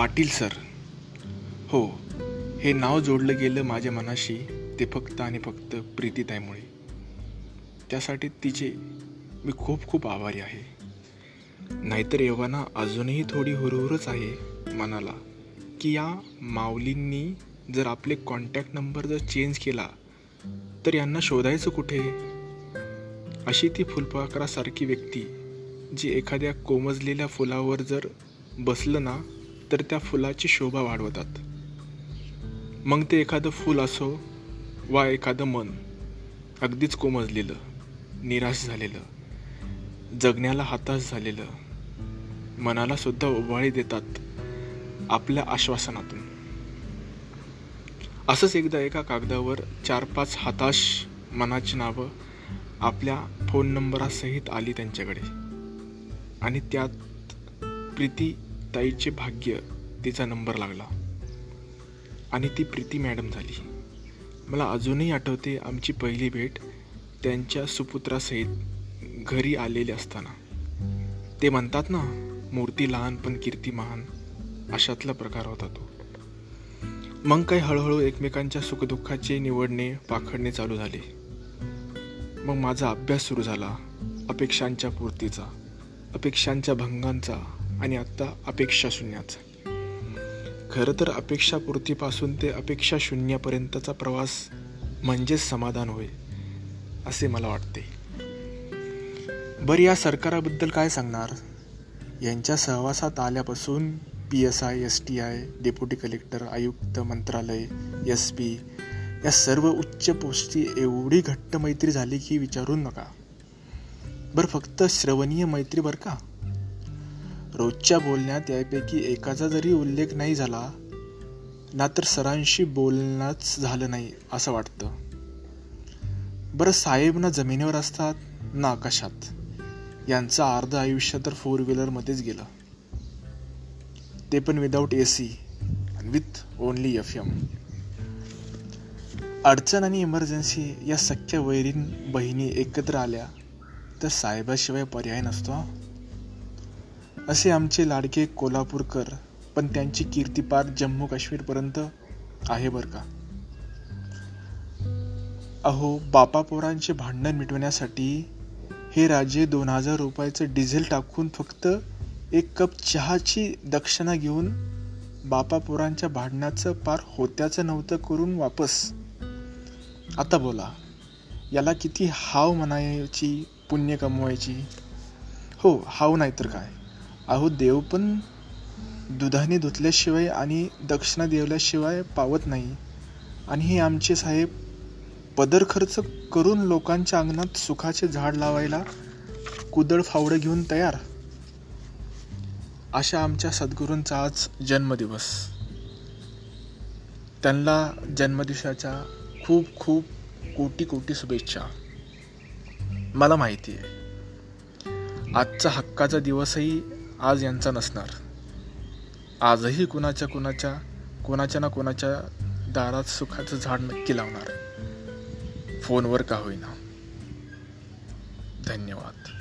Patil sir. हो हे नाव जोडलं गेलं माझ्या मनाशी ते फक्त आणि फक्त प्रीतीताईमुळे. त्यासाठी तिचे मी खूप खूप आभारी आहे. नाहीतर एव्हाना अजूनही थोडी हुरहुरच आहे मनाला की या माऊलींनी जर आपले कॉन्टॅक्ट नंबर जर चेंज केला तर यांना शोधायचं कुठे? अशी ती फुलपाखरासारखी व्यक्ती जी एखाद्या कोमजलेल्या फुलावर जर बसलं ना तर त्या फुलाची शोभा वाढवतात. मग ते एखादं फूल असो वा एखादं मन अगदीच कोमजलेलं निराश झालेलं जगण्याला हताश झालेलं मनाला सुद्धा उभाळी देतात आपल्या आश्वासनातून. असंच एकदा एका कागदावर चार पाच हताश मनाची नावं आपल्या फोन नंबरासहित आली त्यांच्याकडे. आणि त्यात प्रीती ताईचे भाग्य तिचा नंबर लागला. आणि ती प्रीती मॅडम झाली. मला अजूनही आठवते आमची पहिली भेट त्यांच्या सुपुत्रासहित घरी आलेले असताना. ते म्हणतात ना मूर्ती लहान पण कीर्ती महान अशातला प्रकार होता तो. मग काही हळूहळू एकमेकांच्या सुखदुःखाचे निवडणे पाखडणे चालू झाले. मग माझा अभ्यास सुरू झाला अपेक्षांच्या पूर्तीचा अपेक्षांच्या भंगांचा आणि आत्ता अपेक्षा शून्याचा खरं तर अपेक्षापूर्तीपासून ते अपेक्षा शून्यापर्यंतचा प्रवास म्हणजेच समाधान होय असे मला वाटते. बरं या सरकाराबद्दल काय सांगणार? यांच्या सहवासात आल्यापासून P S I S T I deputy collector आयुक्त मंत्रालय एस पी या सर्व उच्च पोस्टी एवढी घट्ट मैत्री झाली की विचारून नका बरं फक्त श्रवणीय मैत्री बरं का? रोजच्या बोलण्यात यापैकी एकाचा जरी उल्लेख नाही झाला ना तर सरांशी बोलणंच झालं नाही असं वाटतं. बरं साहेब ना जमिनीवर असतात? ना आकाशात. यांचं अर्ध आयुष्य तर फोर व्हीलरमध्येच गेलं. ते पण without A C with only F M अडचण आणि इमर्जन्सी या सख्या वैरीन बहिणी एकत्र आल्या तर साहेबाशिवाय पर्याय नसतो असे आमचे लाडके कोल्हापूरकर पण त्यांची कीर्ती पार जम्मू काश्मीरपर्यंत आहे बर का? अहो बापा पोरांचे भांडण मिटवण्यासाठी हे राजे दोन हजार रुपयाचं डिझेल टाकून फक्त एक कप चहाची दक्षिणा घेऊन बापा पोरांच्या भांडणाचं पार होत्याचं नव्हतं करून वापस. आता बोला याला किती हाव म्हणायची पुण्य कमवायची? हो हाव नाही तर काय? अहो देव पण दुधाने धुतल्याशिवाय आणि दक्षिणा देवल्याशिवाय पावत नाही. आणि हे आमचे साहेब पदर खर्च करून लोकांच्या अंगणात सुखाचे झाड लावायला कुदळ फावडं घेऊन तयार. अशा आमच्या सद्गुरूंचा आज जन्मदिवस. त्यांना जन्मदिवसाच्या खूप खूप कोटी कोटी शुभेच्छा. मला माहिती आहे. आजचा हक्काचा दिवसही आज यांचा नसणार. आजही कुणाच्या कुणाच्या कोणाच्या ना कोणाच्या दारात सुखाचं झाड नक्की लावणार. फोनवर का होईना. धन्यवाद.